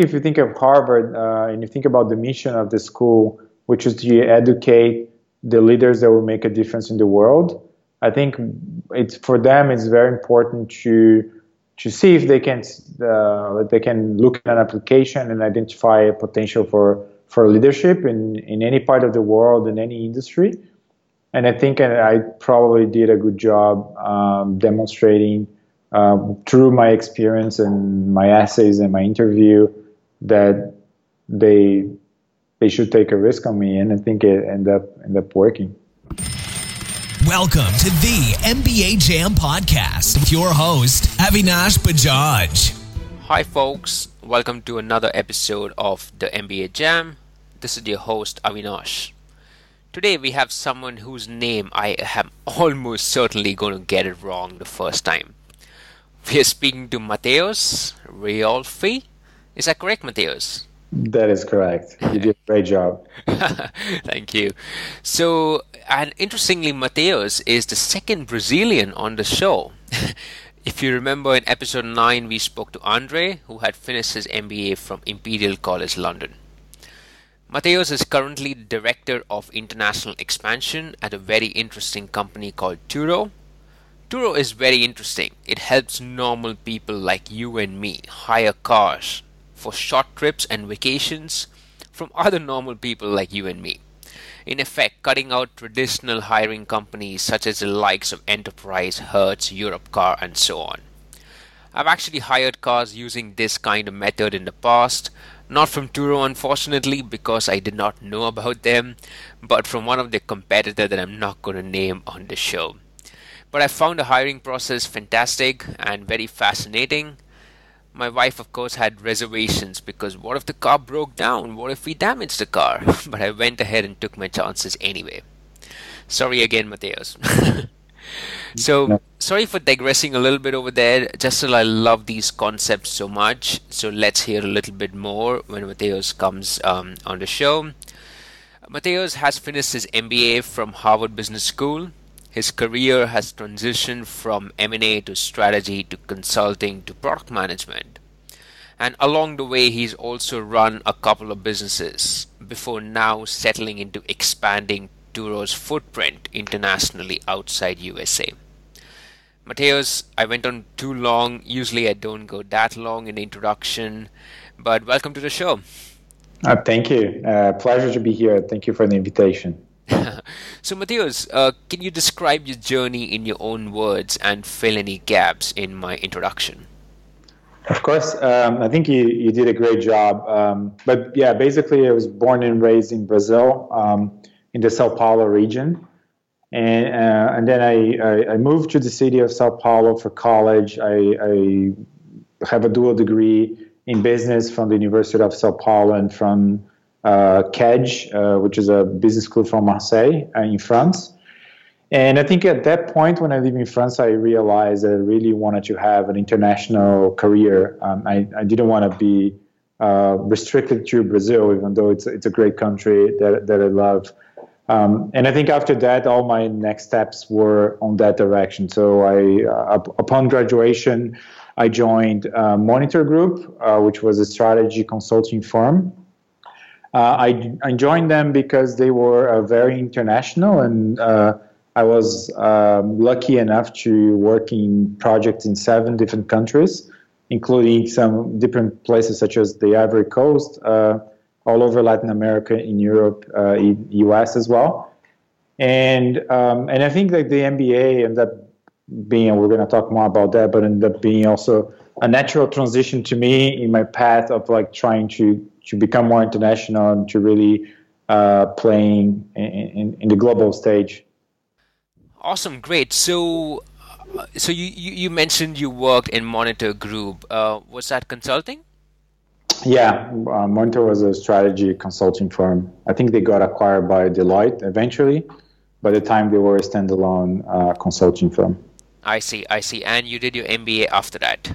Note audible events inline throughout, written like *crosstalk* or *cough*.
if you think of Harvard uh, and you think about the mission of the school, which is to educate the leaders that will make a difference in the world, I think it's for them it's very important to to see if they can uh, they can look at an application and identify a potential for for leadership in in any part of the world in any industry. And I think I probably did a good job um, demonstrating um, through my experience and my essays and my interview that they they should take a risk on me, and I think it end up ended up working. Welcome to the MBA Jam podcast with your host, Avinash Bajaj. Hi, folks. Welcome to another episode of the MBA Jam. This is your host, Avinash. Today, we have someone whose name I am *laughs* almost certainly going to get it wrong the first time. We are speaking to Matheus Riolfi. Is that correct, Matheus? That is correct. You did a *laughs* great job. Thank you. So, and interestingly, Matheus is the second Brazilian on the show. *laughs* if you remember in episode 9, we spoke to Andre, who had finished his MBA from Imperial College London. Matheus is currently Director of International Expansion at a very interesting company called Turo. Turo is very interesting. It helps normal people like you and me hire cars for short trips and vacations from other normal people like you and me. In effect, cutting out traditional hiring companies such as the likes of Enterprise, Hertz, Europcar, and so on. I've actually hired cars using this kind of method in the past, not from Turo unfortunately because I did not know about them, but from one of the competitor that I'm not going to name on the show. But I found the hiring process fantastic and very fascinating my wife, of course, had reservations because what if the car broke down? What if we damaged the car? *laughs* but I went ahead and took my chances anyway. Sorry again, Matheus. *laughs* so, sorry for digressing a little bit over there. Just I love these concepts so much. So, let's hear a little bit more when Matheus comes um, on the show. Matheus has finished his MBA from Harvard Business School his career has transitioned from M&A to strategy to consulting to product management. And along the way, he's also run a couple of businesses before now settling into expanding Turo's footprint internationally outside USA. Matheus, I went on too long. Usually I don't go that long in introduction, but welcome to the show. Uh, thank you. Uh, pleasure to be here. Thank you for the invitation. *laughs* so, Matheus, uh, can you describe your journey in your own words and fill any gaps in my introduction? Of course, um, I think you, you did a great job. Um, but yeah, basically, I was born and raised in Brazil, um, in the Sao Paulo region. And, uh, and then I, I, I, moved to the city of Sao Paulo for college. I, I have a dual degree in business from the University of Sao Paulo and from uh, uh, which is a business school from Marseille uh, in France. And I think at that point, when I lived in France, I realized that I really wanted to have an international career. Um, I, I, didn't want to be uh, restricted to Brazil, even though it's it's a great country that that I love. Um, and I think after that, all my next steps were on that direction. So I, uh, upon graduation, I joined uh, Monitor Group, which was a strategy consulting firm uh, I, I, joined them because they were uh, very international, and uh, I was um, lucky enough to work in projects in seven different countries, including some different places such as the Ivory Coast, uh, all over Latin America, in Europe, uh, in US as well. And um, and I think that the MBA ended up being, and we're going to talk more about that, but ended up being also a natural transition to me in my path of like trying to to become more international and to really uh, playing in, in, in, the global stage. Awesome, great. So, uh, so you, you mentioned you worked in Monitor Group. Uh, was that consulting? Yeah, uh, Monitor was a strategy consulting firm. I think they got acquired by Deloitte eventually. By the time they were a standalone uh, consulting firm. I see, I see. And you did your MBA after that.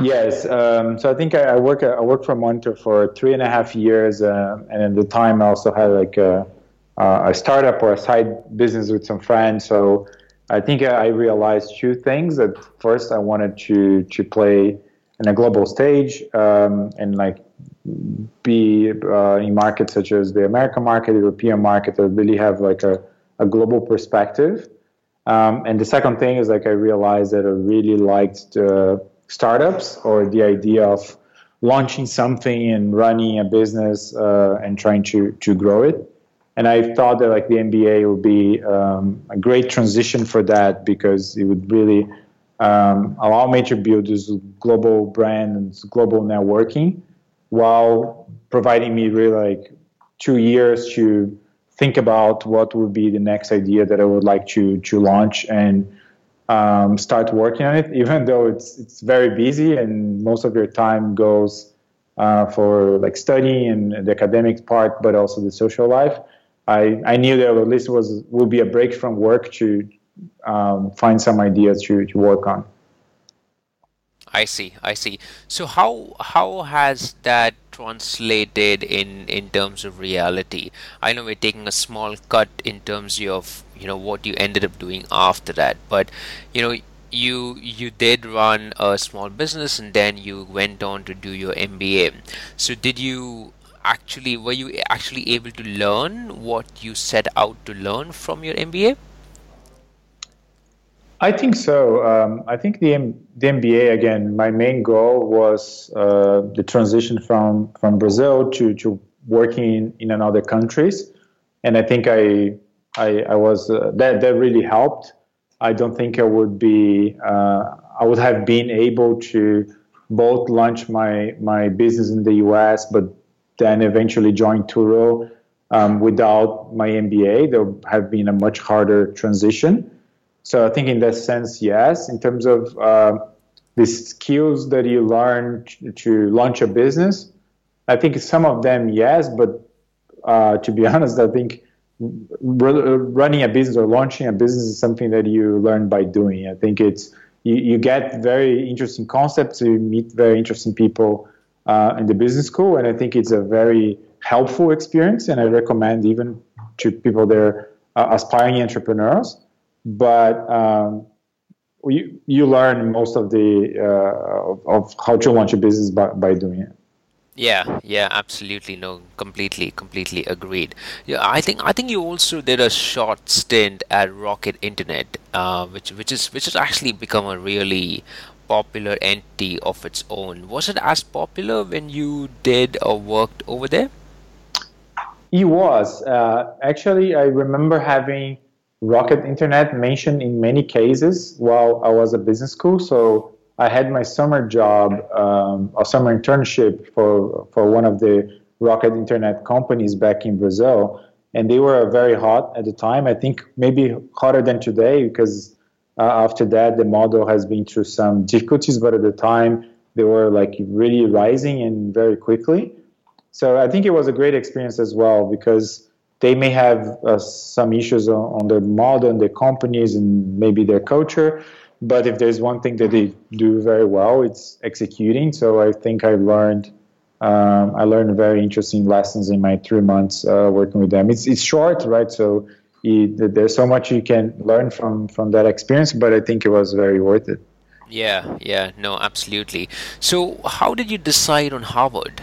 Yes, um, so I think I, I work I worked for Monitor for three and a half years, uh, and at the time I also had like a, a, startup or a side business with some friends. So I think I realized two things. That first I wanted to to play in a global stage um, and like be uh, in markets such as the American market, European market, that really have like a, a global perspective. Um, and the second thing is like I realized that I really liked the startups or the idea of launching something and running a business uh, and trying to to grow it. And I thought that like the MBA would be um, a great transition for that because it would really um, allow me to build this global brand and global networking while providing me really like two years to think about what would be the next idea that I would like to to launch and um, start working on it. Even though it's it's very busy and most of your time goes uh, for like studying and the academic part, but also the social life. I, I knew that at least was would be a break from work to um, find some ideas to, to work on. I see, I see. So how how has that translated in in terms of reality? I know we're taking a small cut in terms of you know what you ended up doing after that, but you know you you did run a small business and then you went on to do your MBA. So did you actually were you actually able to learn what you set out to learn from your MBA? I think so. Um, I think the, M- the MBA again. My main goal was uh, the transition from from Brazil to to working in another countries, and I think I I, I was uh, that that really helped. I don't think I would be uh, I would have been able to both launch my my business in the U.S. but then eventually join Turo um, without my MBA. There have been a much harder transition. So I think in that sense, yes. In terms of uh, the skills that you learn to, launch a business, I think some of them, yes. But uh, to be *laughs* honest, I think running a business or launching a business is something that you learn by doing. I think it's you, you get very interesting concepts, you meet very interesting people uh, in the business school, and I think it's a very helpful experience. And I recommend even to people that are uh, aspiring entrepreneurs but um, you, you learn most of the uh, of how to launch a business by, by doing it. Yeah, yeah, absolutely. No, completely, completely agreed. Yeah, I think I think you also did a short stint at Rocket Internet, uh, which which is which has actually become a really popular entity of its own. Was it as popular when you did or worked over there? It was. Uh, actually, I remember having Rocket Internet mentioned in many cases while I was at business school. So I had my summer job, um, a summer internship for for one of the Rocket Internet companies back in Brazil, and they were very hot at the time. I think maybe hotter than today because uh, after that the model has been through some difficulties, but at the time they were like really rising and very quickly. So I think it was a great experience as well because they may have uh, some issues on, on their model and their companies and maybe their culture. But if there's one thing that they do very well, it's executing. So I think I learned um, I learned very interesting lessons in my three months uh, working with them. It's it's short, right? So it, there's so much you can learn from from that experience, but I think it was very worth it. Yeah, yeah, no, absolutely. So, how did you decide on Harvard?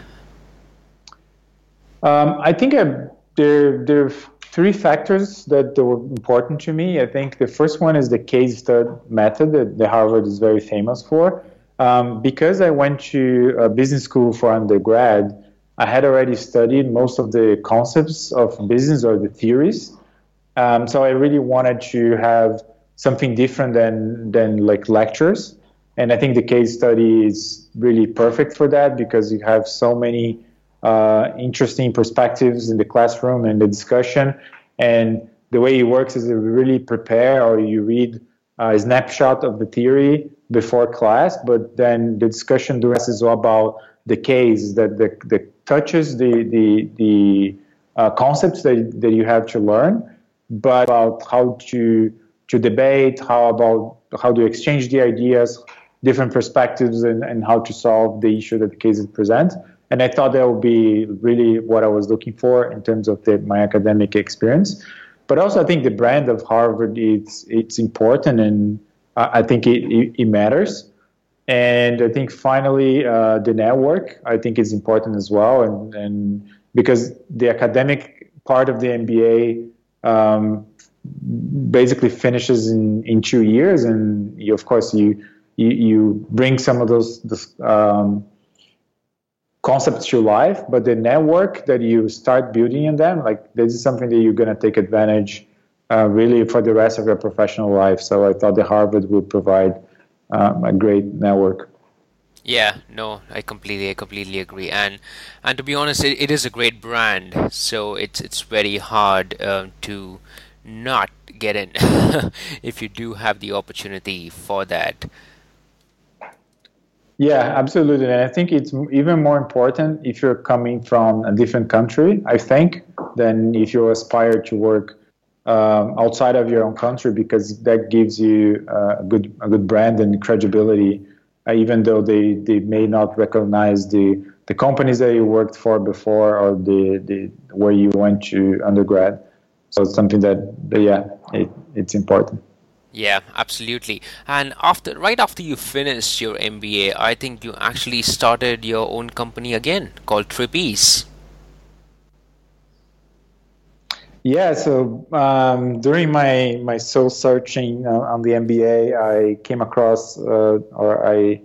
Um, I think I there, there are three factors that were important to me. I think the first one is the case study method that the Harvard is very famous for. Um, because I went to a business school for undergrad, I had already studied most of the concepts of business or the theories. Um, so I really wanted to have something different than than like lectures. And I think the case study is really perfect for that because you have so many uh, interesting perspectives in the classroom and the discussion. And the way it works is that you really prepare or you read a snapshot of the theory before class, but then the discussion during is all about the case that the, the touches the the the uh, concepts that, that you have to learn, but about how to to debate, how about how to exchange the ideas, different perspectives, and, and how to solve the issue that the case presents and I thought that would be really what I was looking for in terms of the, my academic experience. But also, I think the brand of Harvard it's it's important, and I, I think it, it, it, matters. and I think finally uh, the network I think is important as well, and and because the academic part of the MBA um, basically finishes in, in two years, and you, of course you, you, you bring some of those, those um, concepts to life, but the network that you start building in them, like this is something that you're going to take advantage uh, really for the rest of your professional life. So I thought the Harvard would provide um, a great network. Yeah, no, I completely, I completely agree. And and to be honest, it, it is a great brand. So it's it's very hard um, to not get in *laughs* if you do have the opportunity for that. Yeah, absolutely. And I think it's even more important if you're coming from a different country, I think, than if you aspire to work um, outside of your own country because that gives you uh, a good a good brand and credibility, uh, even though they, they may not recognize the the companies that you worked for before or the, the where you went to undergrad. So it's something that, yeah, it, it's important. Yeah, absolutely. And after right after you finished your MBA, I think you actually started your own company again called Trippies. Yeah, so um, during my my soul searching uh, on the MBA, I came across uh, or I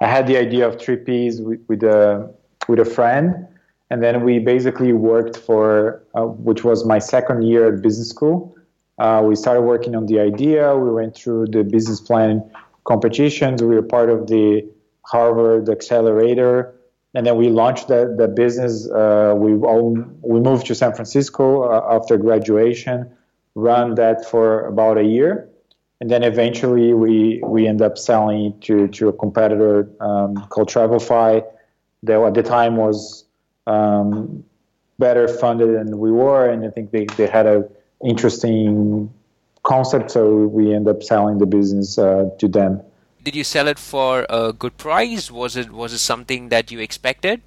I had the idea of Trippies with, with a with a friend, and then we basically worked for uh, which was my second year at business school. Uh, we started working on the idea. We went through the business plan competitions. We were part of the Harvard Accelerator, and then we launched the, the business. Uh, we all, we moved to San Francisco uh, after graduation, ran that for about a year, and then eventually we we end up selling to to a competitor um, called Travefy. That at the time was um, better funded than we were, and I think they, they had a interesting concept, so we end up selling the business uh, to them. Did you sell it for a good price? Was it was it something that you expected?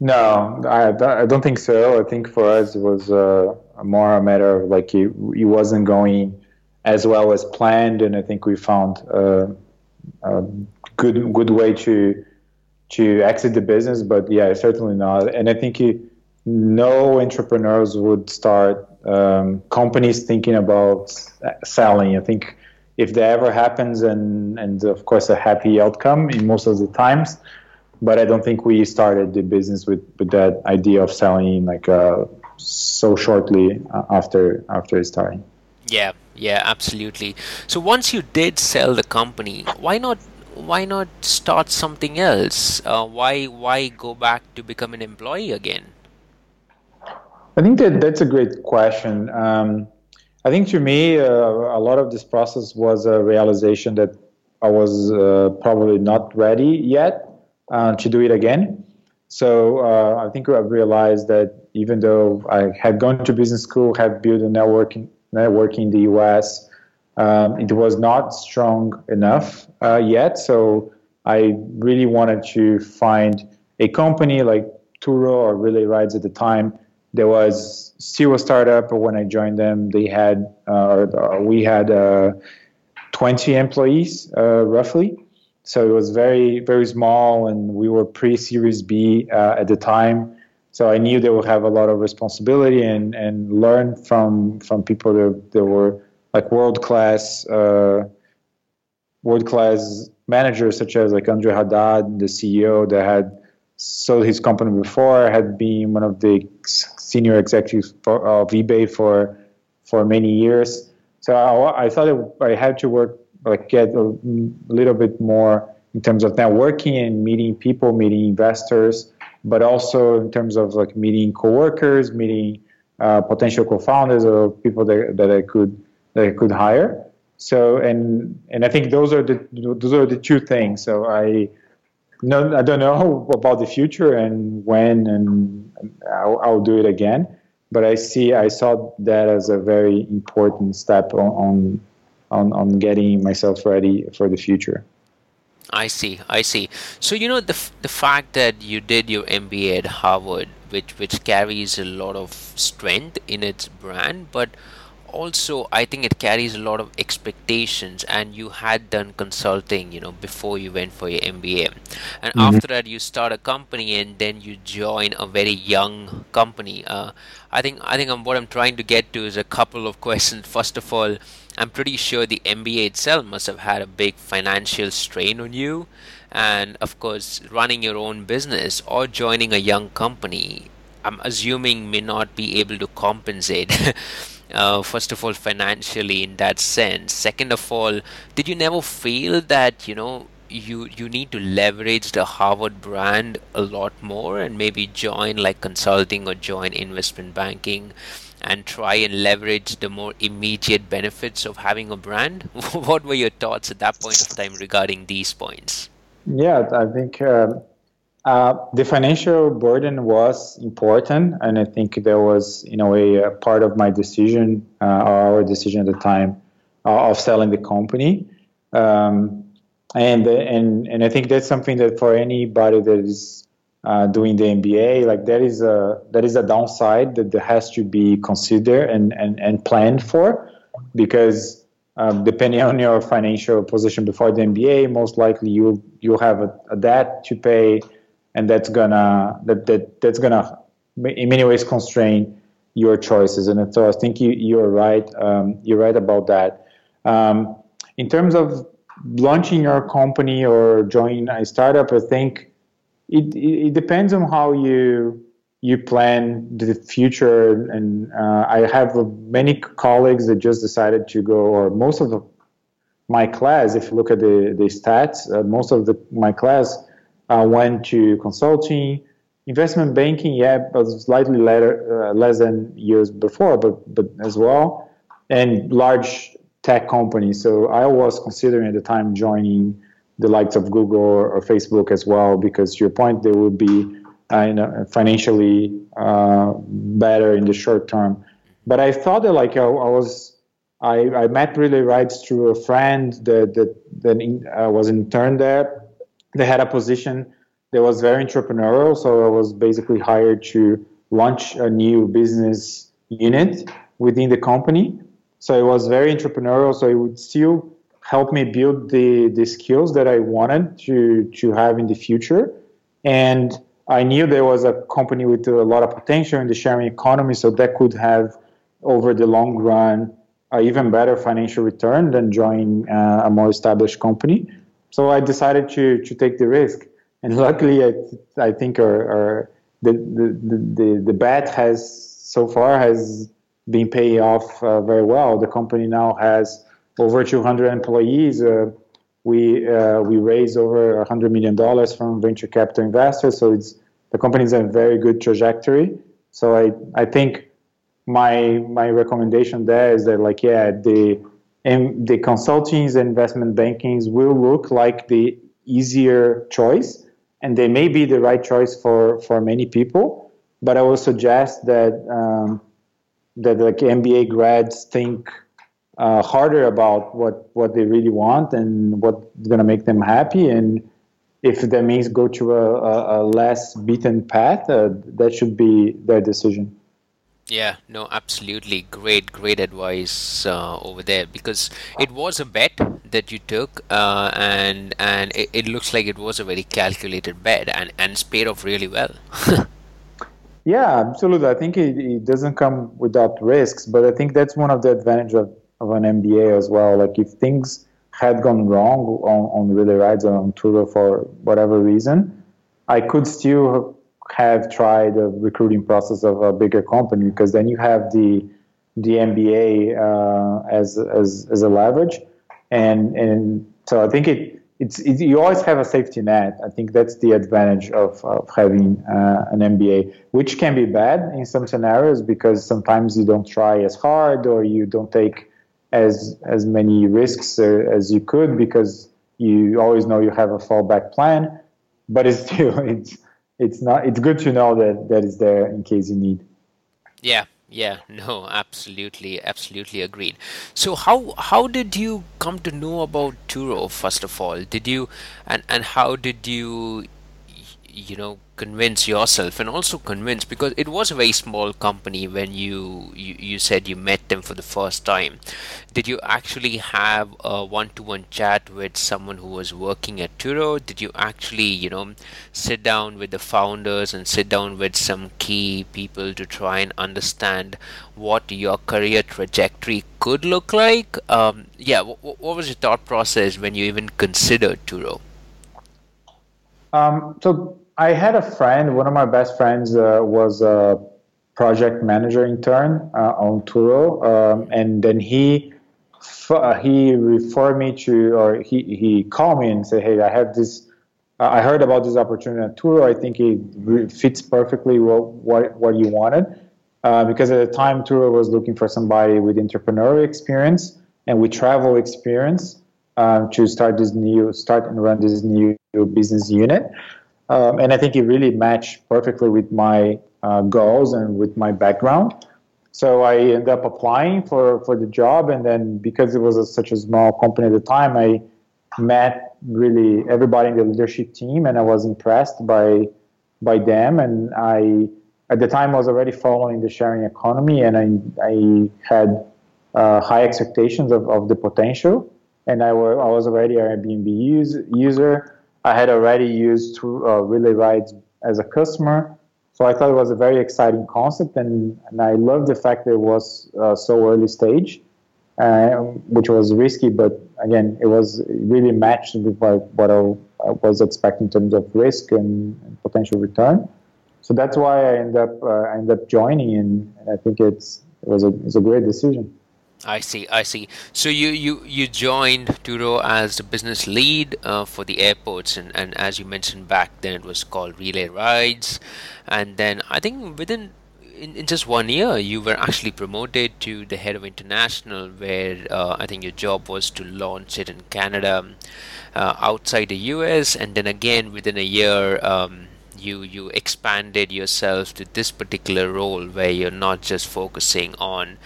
No, I, I don't think so. I think for us it was uh, more a matter of like it, it wasn't going as well as planned, and I think we found uh, a good good way to to exit the business. But yeah, certainly not. And I think it, no entrepreneurs would start um, companies thinking about selling. I think if that ever happens, and and of course a happy outcome in most of the times, but I don't think we started the business with, with that idea of selling like uh, so shortly after after starting. Yeah, yeah, absolutely. So once you did sell the company, why not why not start something else? Uh, why why go back to become an employee again? I think that that's a great question. Um, I think to me, uh, a lot of this process was a realization that I was uh, probably not ready yet uh, to do it again. So uh, I think I've realized that even though I had gone to business school, had built a networking network in the US, um, it was not strong enough uh, yet. So I really wanted to find a company like Turo or Relay Rides at the time there was still a startup when I joined them. They had, uh, or we had uh, 20 employees uh, roughly. So it was very, very small, and we were pre Series B uh, at the time. So I knew they would have a lot of responsibility and, and learn from from people that, that were like world class uh, world class managers such as like Andre Haddad, the CEO that had sold his company before, had been one of the senior executives for, of eBay for for many years. So I, I thought I had to work like get a little bit more in terms of networking and meeting people, meeting investors, but also in terms of like meeting coworkers, meeting uh, potential co-founders or people that, that I could that I could hire. So and and I think those are the those are the two things. So I no, I don't know *laughs* about the future and when and I'll, I'll, do it again. But I see, I saw that as a very important step on, on, on getting myself ready for the future. I see, I see. So you know the the fact that you did your MBA at Harvard, which which carries a lot of strength in its brand, but also I think it carries a lot of expectations. And you had done consulting, you know, before you went for your MBA, and mm-hmm. after that you start a company, and then you join a very young company. Uh, I think I think I'm, what I'm trying to get to is a couple of *laughs* questions. First of all, I'm pretty sure the MBA itself must have had a big financial strain on you, and of course, running your own business or joining a young company I'm assuming may not be able to compensate. *laughs* uh, first of all, financially in that sense. Second of all, did you never feel that you know you you need to leverage the Harvard brand a lot more and maybe join like consulting or join investment banking? and try and leverage the more immediate benefits of having a brand. *laughs* what were your thoughts at that point of time regarding these points? Yeah, I think uh, uh, the financial burden was important, and I think there was, in a way, a part of my decision, uh, our decision at the time, uh, of selling the company. Um, and and and I think that's something that for anybody that is uh, doing the MBA, like that is a that is a downside that has to be considered and and, and planned for, because um, depending on your financial position before the MBA, most likely you you'll have a, a debt to pay and that's gonna that, that that's gonna in many ways constrain your choices. And so I think you you're right. Um, you're right about that. Um, in terms of launching your company or joining a startup, I think it, it, it depends on how you you plan the future. And uh, I have many colleagues that just decided to go, or most of the, my class, if you look at the the stats, uh, most of the my class uh, went to consulting, investment banking. Yeah, but slightly later, uh, less than years before, but but as well, and large tech companies. So I was considering at the time joining the likes of Google or, Facebook as well, because to your point, they would be uh, financially uh, better in the short term. But I thought that like I, I was. I, I met Relay Rides through a friend that that, that in, uh, was intern there they had a position that was very entrepreneurial. So I was basically hired to launch a new business unit within the company. So it was very entrepreneurial. So it would still help me build the, the skills that I wanted to, to have in the future. And I knew there was a company with a lot of potential in the sharing economy, so that could have, over the long run, an even better financial return than joining uh, a more established company. So I decided to to take the risk, and *laughs* luckily, I, I think our, our the, the, the the bet has so far has been paying off uh, very well. The company now has over 200 employees. Uh, we uh, we raised over 100 million dollars from venture capital investors. So it's the company is a very good trajectory. So I I think my my recommendation there is that like yeah the and the consultings and investment bankings will look like the easier choice and they may be the right choice for, for many people but i will suggest that um, that like mba grads think uh, harder about what what they really want and what's going to make them happy and if that means go to a, a, a less beaten path uh, that should be their decision yeah, no, absolutely. Great, great advice uh, over there because it was a bet that you took, uh, and and it, it, looks like it was a very calculated bet, and and it's paid off really well. *laughs* yeah, absolutely. I think it, it doesn't come without risks, but I think that's one of the advantages of, of an MBA as well. Like if things had gone wrong on, on Relay Rides or on Turo for whatever reason, I could still have tried the recruiting process of a bigger company because then you have the the MBA uh, as, as as a leverage, and and so I think it it's it, you always have a safety net. I think that's the advantage of, of having uh, an MBA, which can be bad in some scenarios because sometimes you don't try as hard or you don't take as as many risks uh, as you could because you always know you have a fallback plan. But it's *laughs* still it's it's not it's good to know that that is there in case you need. Yeah yeah *laughs* no absolutely absolutely agreed. So how how did you come to know about turo first of all? Did you and and how did you you know convince yourself and also convince because it was a very small company when you, you you said you met them for the first time. Did you actually have a one-to-one chat with someone who was working at Turo? Did you actually you know sit down with the founders and sit down with some key people to try and understand what your career trajectory could look like? Um, yeah w- what was your thought process when you even considered Turo? Um, so I had a friend. One of my best friends uh, was a project manager intern uh, on Turo, um, and then he uh, he referred me to, or he he called me and said, "Hey, I have this. Uh, I heard about this opportunity at Turo. I think it fits perfectly what what, what you wanted." Uh, because at the time, Turo was looking for somebody with entrepreneurial experience and with travel experience um, to start this new start and run this new business unit. Um, and I think it really matched perfectly with my uh, goals and with my background. So I ended up applying for, for the job, and then because it was a, such a small company at the time, I met really everybody in the leadership team, and I was impressed by by them. And I at the time I was already following the sharing economy, and I I had uh, high expectations of, of the potential and I, were, I was already an Airbnb use, user. I had already used to, uh, Relay Rides as a customer. So I thought it was a very exciting concept, and, and I loved the fact that it was uh, so early stage, uh, which was risky, but again, it was really matched with what, I, was expecting in terms of risk and, and, potential return. So that's why I ended up uh, I ended up joining, and, and I think it's it was a it's a great decision. I see, I see. So you you you joined Turo as the business lead uh, for the airports, and and as you mentioned back then, it was called Relay Rides, and then I think within in, in just one year, you were actually promoted to the head of international, where uh, I think your job was to launch it in Canada, uh, outside the US, and then again within a year. Um, you you expanded yourself to this particular role where you're not just focusing on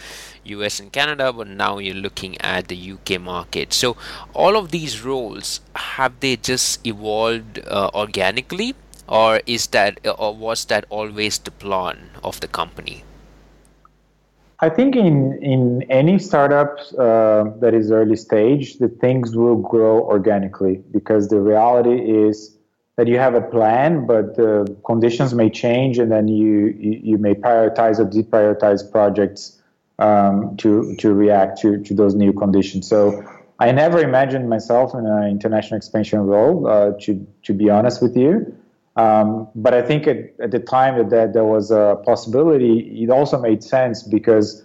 US and Canada, but now you're looking at the UK market. So, all of these roles have they just evolved uh, organically, or is that, or was that always the plan of the company? I think in in any startup uh, that is early stage, the things will grow organically because the reality is that you have a plan, but the conditions may change, and then you you, you may prioritize or deprioritize projects um, to to react to to those new conditions. So I never imagined myself in an international expansion role. Uh, to to be honest with you, um, but I think at, at the time that, that there was a possibility, it also made sense because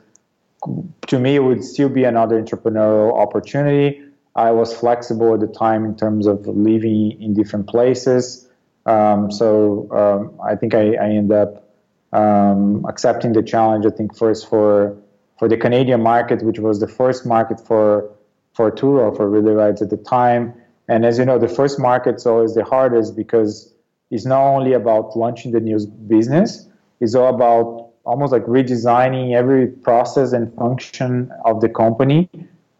to me it would still be another entrepreneurial opportunity. I was flexible at the time in terms of living in different places. Um, so um, I think I, I end up um, accepting the challenge. I think first for for the Canadian market, which was the first market for for Turo for relay rides at the time. And as you know, the first market is always the hardest because it's not only about launching the new business, it's all about almost like redesigning every process and function of the company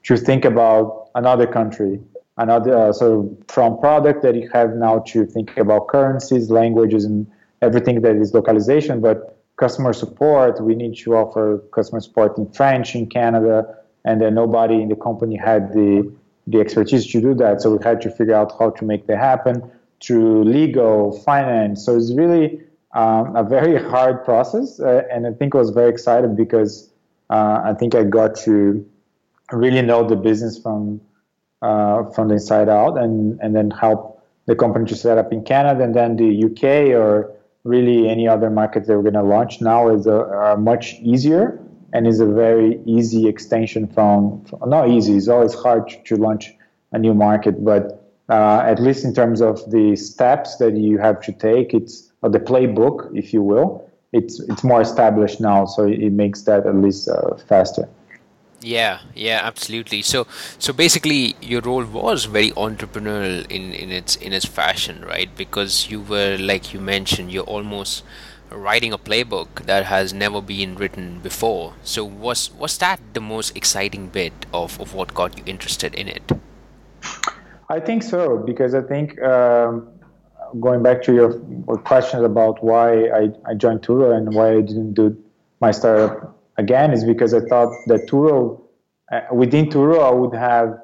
to think about another country. Another uh, so from product that you have now to think about currencies, languages, and everything that is localization, but customer support, we need to offer customer support in French in Canada, and then nobody in the company had the the expertise to do that. So we had to figure out how to make that happen through legal, finance. So it's really um, a very *laughs* hard process, uh, and I think I was very excited because uh, I think I got to really know the business from uh, from the inside out, and and then help the company to set up in Canada, and then the UK or really any other market that we're going to launch now is a, are much easier and is a very easy extension from, from not easy it's always hard to, to launch a new market but uh, at least in terms of the steps that you have to take it's the playbook if you will it's it's more established now so it makes that at least uh, faster yeah, yeah, absolutely. So, so basically, your role was very entrepreneurial in in its in its fashion, right? Because you were, like you mentioned, you're almost writing a playbook that has never been written before. So, was was that the most exciting bit of of what got you interested in it? I think so because I think um, going back to your questions about why I, I joined Turo and why I didn't do my startup again is because I thought that Turo, uh, within Turo, I would have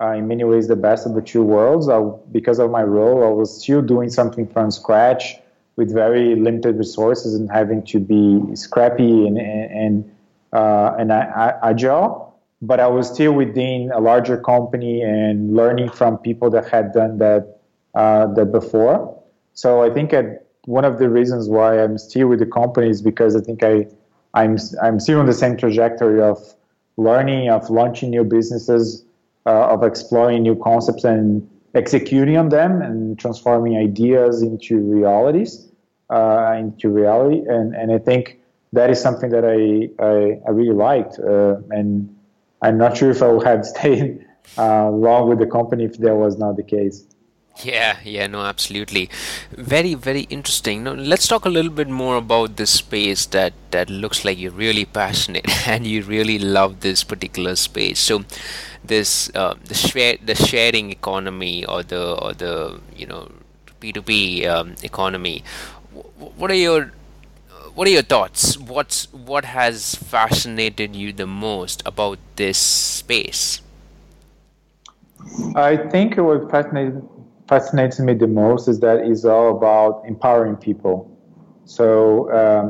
uh, in many ways the best of the two worlds. I, because of my role, I was still doing something from scratch with very limited resources and having to be scrappy and and uh, and agile. But I was still within a larger company and learning from people that had done that uh, that before. So I think one of the reasons why I'm still with the company is because I think I I'm I'm still on the same trajectory of learning, of launching new businesses, uh, of exploring new concepts and executing on them and transforming ideas into realities, uh, into reality. And and I think that is something that I I, I really liked. Uh, and I'm not sure if I would have *laughs* stayed uh, long with the company if that was not the case. Yeah, yeah, no, absolutely. Very, very interesting. Now, let's talk a little bit more about this space that that looks like you're really passionate *laughs* and you really love this particular space. So, this uh, the share the sharing economy or the or the you know P two P um, economy. What are your what are your thoughts? What's what has fascinated you the most about this space? I think what fascinated fascinates me the most is that it's all about empowering people. So um,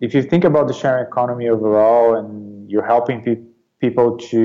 if you think about the sharing economy overall, and you're helping pe- people to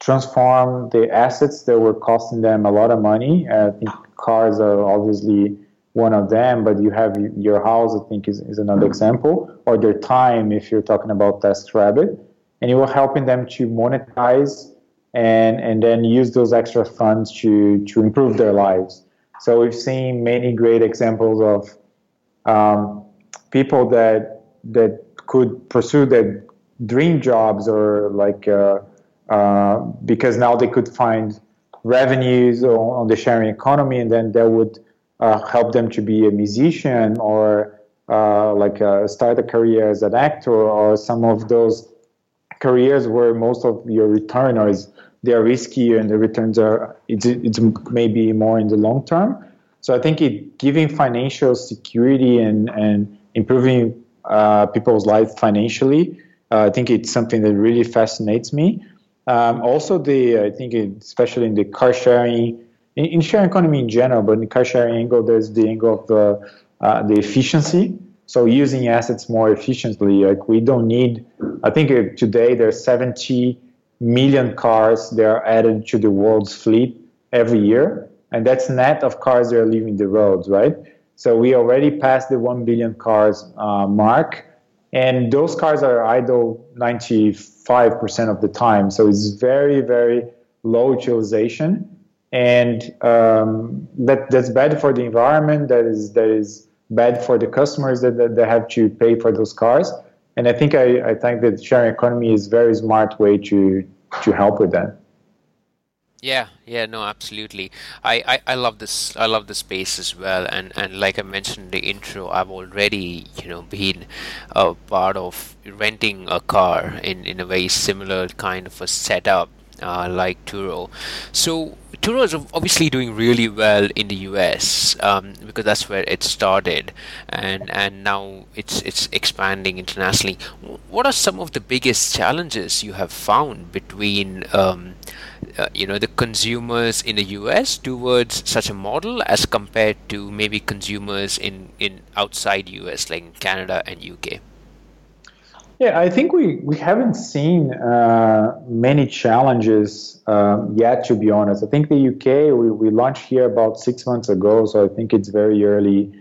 transform the assets that were costing them a lot of money. I think cars are obviously one of them, but you have your house, I think, is, is another example, or their time if you're talking about TaskRabbit. And you are helping them to monetize and and then use those extra funds to to improve their lives. So we've seen many great examples of um, people that that could pursue their dream jobs or like uh, uh, because now they could find revenues on, on, the sharing economy, and then that would uh, help them to be a musician or uh, like start a career as an actor or some of those careers where most of your return is they are risky and the returns are it's, it's maybe more in the long term. So I think it giving financial security and and improving uh, people's life financially. Uh, I think it's something that really fascinates me. Um, also, the I think it, especially in the car sharing, in, in, sharing economy in general, but in the car sharing angle, there's the angle of the uh, the efficiency. So using assets more efficiently. Like we don't need. I think today there's 70 million cars that are added to the world's fleet every year, and that's net of cars that are leaving the roads, right? So we already passed the 1 billion cars uh, mark, and those cars are idle 95% of the time. So it's very, very low utilization, and um, that that's bad for the environment. That is that is bad for the customers that, that, that have to pay for those cars. And I think I, I think that sharing economy is a very smart way to to help with that. Yeah, yeah, no, absolutely. I, I, I love this. I love the space as well, and and like I mentioned in the intro, I've already you know been a part of renting a car in in a very similar kind of a setup uh, like Turo. So Turo is obviously doing really well in the US um, because that's where it started, and and now it's it's expanding internationally. What are some of the biggest challenges you have found between um, uh, you know the consumers in the US towards such a model as compared to maybe consumers in in outside US like Canada and UK? Yeah, I think we, we haven't seen uh, many challenges um, yet, to be honest. I think the UK, we, we launched here about six months ago, so I think it's very early,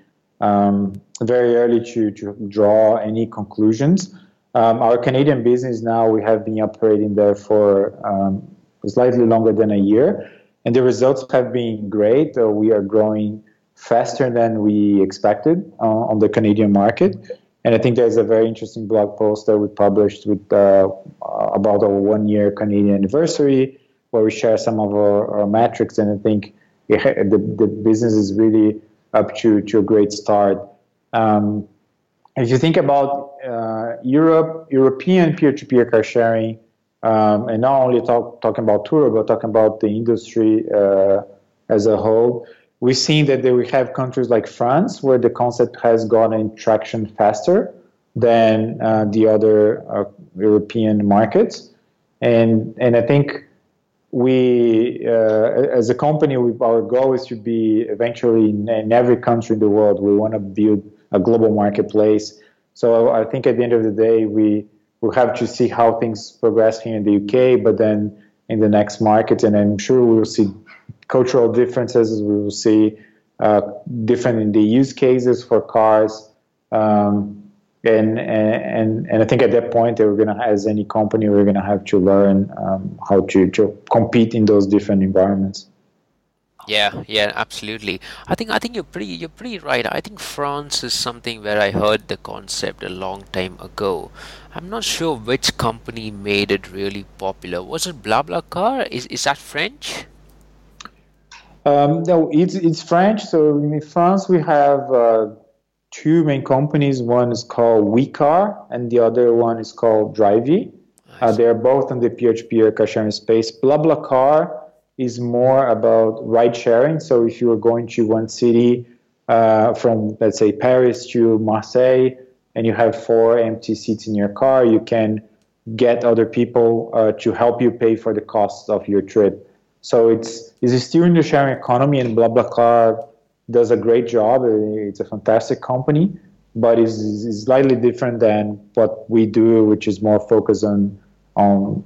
um, very early to, to draw any conclusions. Um, our Canadian business now, we have been operating there for um, slightly longer than a year, and the results have been great. Uh, we are growing faster than we expected uh, on the Canadian market. And I think there's a very interesting blog post that we published with uh, about our one year Canadian anniversary, where we share some of our, our metrics. And I think it, the, the business is really up to, to a great start. Um, if you think about uh, Europe, European peer-to-peer car sharing, um, and not only talk, talking about Turo, but talking about the industry uh, as a whole, we've seen that we have countries like France where the concept has gotten traction faster than uh, the other uh, European markets, and and I think we uh, as a company, we, our goal is to be eventually in, in every country in the world. We want to build a global marketplace. So I think at the end of the day, we will have to see how things progress here in the UK, but then in the next market, and I'm sure we will see cultural differences. We will see uh, different in the use cases for cars. Um, and, and and I think at that point, we're gonna, as any company, we're gonna have to learn um, how to, to compete in those different environments. Yeah, yeah, absolutely. I think I think you're pretty you're pretty right. I think France is something where I heard the concept a long time ago. I'm not sure which company made it really popular. Was it BlaBlaCar? Is is that French? Um, no, it's it's French. So in France we have uh, two main companies. One is called OuiCar, and the other one is called Drivy. Uh, they are both in the peer-to-peer car sharing space. BlaBlaCar is more about ride sharing. So if you are going to one city uh, from, let's say, Paris to Marseille, and you have four empty seats in your car, you can get other people uh, to help you pay for the costs of your trip. So it's it's still in the sharing economy, and BlaBlaCar does a great job. It's a fantastic company, but it's, slightly different than what we do, which is more focused on on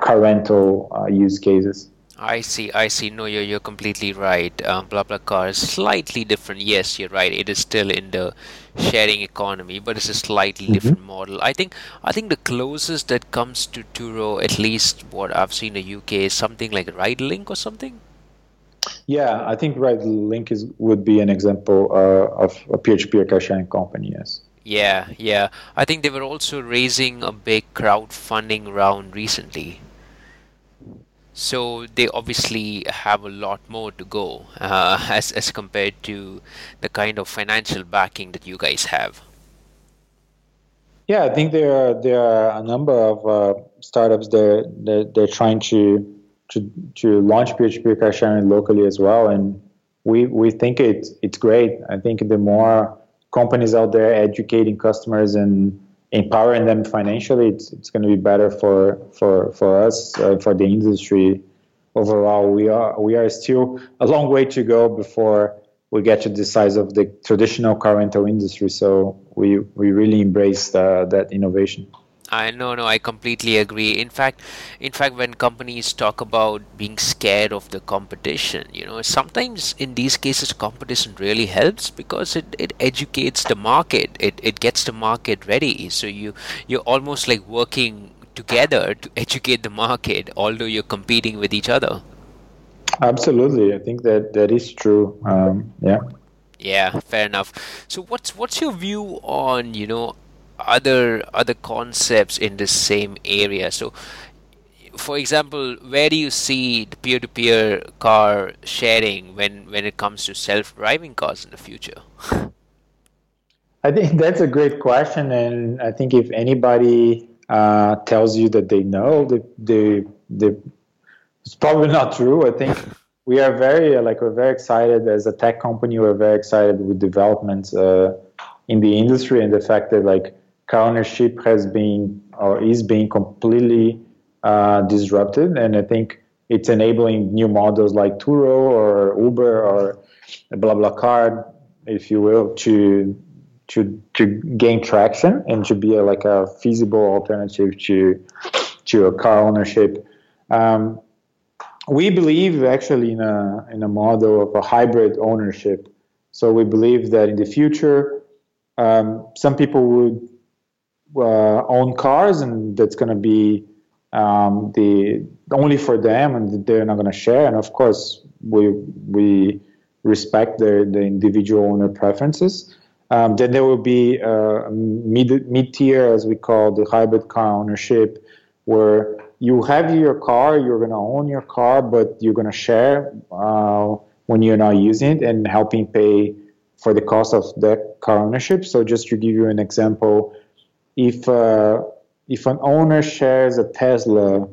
car rental uh, use cases. I see, I see. No, you're, you're completely right. Um, BlaBlaCar is slightly different. Yes, you're right. It is still in the sharing economy, but it's a slightly mm-hmm. different model. I think I think the closest that comes to Turo, at least what I've seen in the UK, is something like RideLink or something. Yeah, I think RideLink is would be an example uh, of a peer-to-peer car sharing company. Yes. Yeah, yeah. I think they were also raising a big crowdfunding round recently. So they obviously have a lot more to go uh, *laughs* as as compared to the kind of financial backing that you guys have. Yeah, I think there are there are a number of uh, startups that they're, they're trying to to to launch peer-to-peer car sharing locally as well, and we we think it's it's great. I think the more companies out there educating customers and empowering them financially, it's, it's going to be better for for for us uh, for the industry overall. We are we are still a long way to go before we get to the size of the traditional car rental industry. So we we really embrace the, that innovation. I no no I completely agree. In fact, in fact, when companies talk about being scared of the competition, you know, sometimes in these cases competition really helps because it, it educates the market. It it gets the market ready. So you you're almost like working together to *laughs* educate the market, although you're competing with each other. Absolutely, I think that that is true. Um, yeah. Yeah, fair enough. So, what's what's your view on you know other other concepts in the same area. So, for example, where do you see the peer-to-peer car sharing when when it comes to self-driving cars in the future? *laughs* I think that's a great question, and I think if anybody uh, tells you that they know, they, they, they, it's probably not true. I think *laughs* we are very like we're very excited as a tech company. We're very excited with developments uh, in the industry and the fact that like ownership has been or is being completely uh, disrupted. And I think it's enabling new models like Turo or Uber or BlaBlaCar, if you will, to to to gain traction and to be a, like a feasible alternative to to a car ownership. Um, we believe actually in a in a model of a hybrid ownership. So we believe that in the future, um, some people would own cars, and that's going to be um, the only for them, and they're not going to share. And of course, we we respect the the individual owner preferences. Um, then there will be uh, mid mid tier, as we call the hybrid car ownership, where you have your car, you're going to own your car, but you're going to share uh, when you're not using it and helping pay for the cost of that car ownership. So just to give you an example, if uh, if an owner shares a Tesla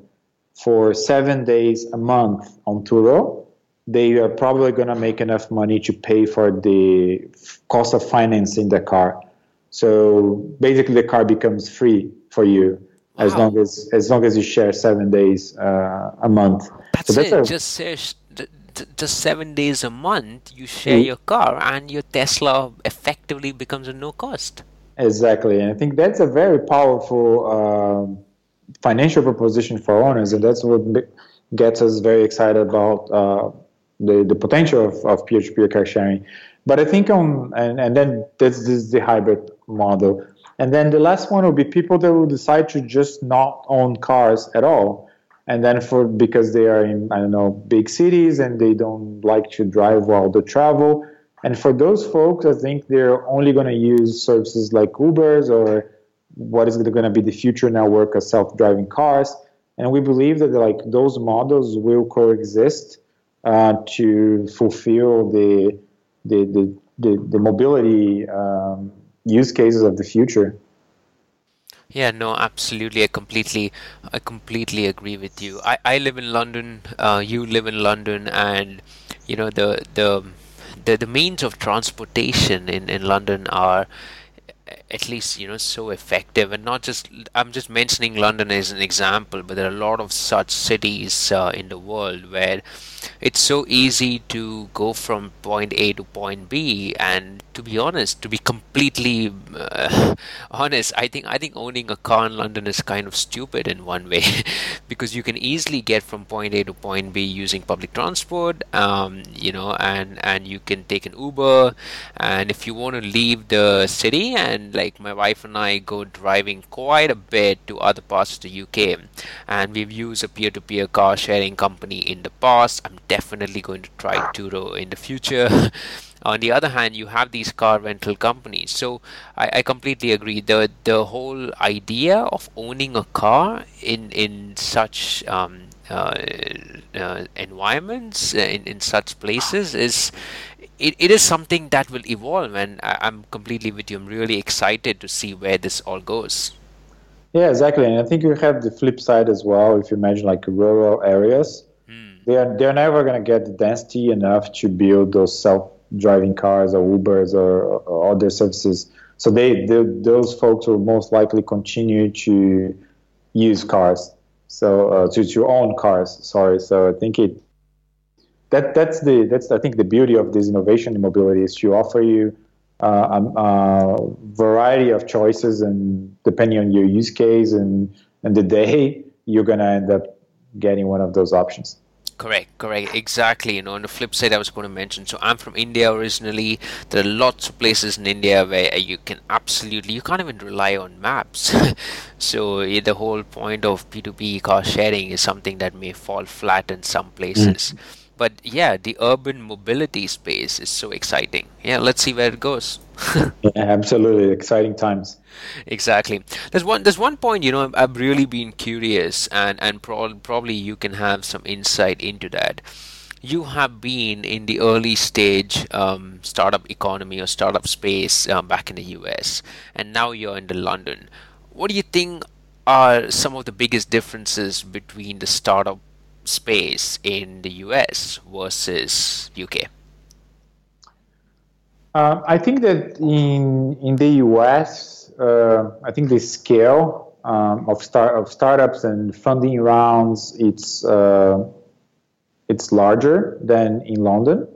for seven days a month on Turo, they are probably going to make enough money to pay for the cost of financing the car. So basically, the car becomes free for you wow. as long as as long as you share seven days uh, a month. That's, so that's it. A, just says just seven days a month, you share mm. your car, and your Tesla effectively becomes a no cost. Exactly, and I think that's a very powerful um, financial proposition for owners, and that's what gets us very excited about uh, the, the potential of, of peer-to-peer car sharing. But I think on and, and then this, this is the hybrid model. And then the last one will be people that will decide to just not own cars at all. And then for because they are in I don't know big cities and they don't like to drive while they travel. And for those folks, I think they're only going to use services like Ubers or what is going to be the future network of self-driving cars. And we believe that like those models will coexist uh, to fulfill the the the, the, the mobility um, use cases of the future. Yeah, no, absolutely. I completely, I completely agree with you. I, I live in London. Uh, you live in London, and you know the the the, the means of transportation in, in London are at least you know so effective. And not just i'm just mentioning london as an example but there are a lot of such cities uh, in the world where it's so easy to go from point A to point B. And to be honest to be completely uh, *laughs* honest I think I think owning a car in London is kind of stupid in one way. *laughs* Because you can easily get from point A to point B using public transport um, you know and and you can take an Uber. And if you want to leave the city and like my wife and I go driving quite a bit to other parts of the UK and we've used a peer-to-peer car sharing company in the past I'm definitely going to try Turo in the future. *laughs* On the other hand, you have these car rental companies. So I, I, completely agree. The the whole idea of owning a car in in such um, uh, uh, environments, uh, in, in such places, is it, it is something that will evolve. And I, I'm completely with you. I'm really excited to see where this all goes. Yeah, exactly. And I think you have the flip side as well. If you imagine like rural areas, they are they're never going to get the density enough to build those self-driving cars or Ubers or, or other services. So they, they, those folks will most likely continue to use cars. So uh, to to own cars. Sorry. So I think it that that's the that's I think the beauty of this innovation in mobility is to offer you uh, a, a, variety of choices, and depending on your use case and and the day, you're gonna end up getting one of those options. Correct, correct, exactly. You know, on the flip side, I was going to mention. So I'm from India originally. There are lots of places in India where you can absolutely, you can't even rely on maps. *laughs* so the whole point of P2P car sharing is something that may fall flat in some places. Mm. But yeah, the urban mobility space is so exciting. Yeah, let's see where it goes. *laughs* yeah, absolutely exciting times. Exactly. There's one. There's one point. You know, I've really been curious, and and pro- probably you can have some insight into that. You have been in the early stage um, startup economy or startup space um, back in the US, and now you're in the London. What do you think are some of the biggest differences between the startup space in the US versus UK? Uh, I think that in in the US, uh, I think the scale um, of start of startups and funding rounds it's uh, it's larger than in London.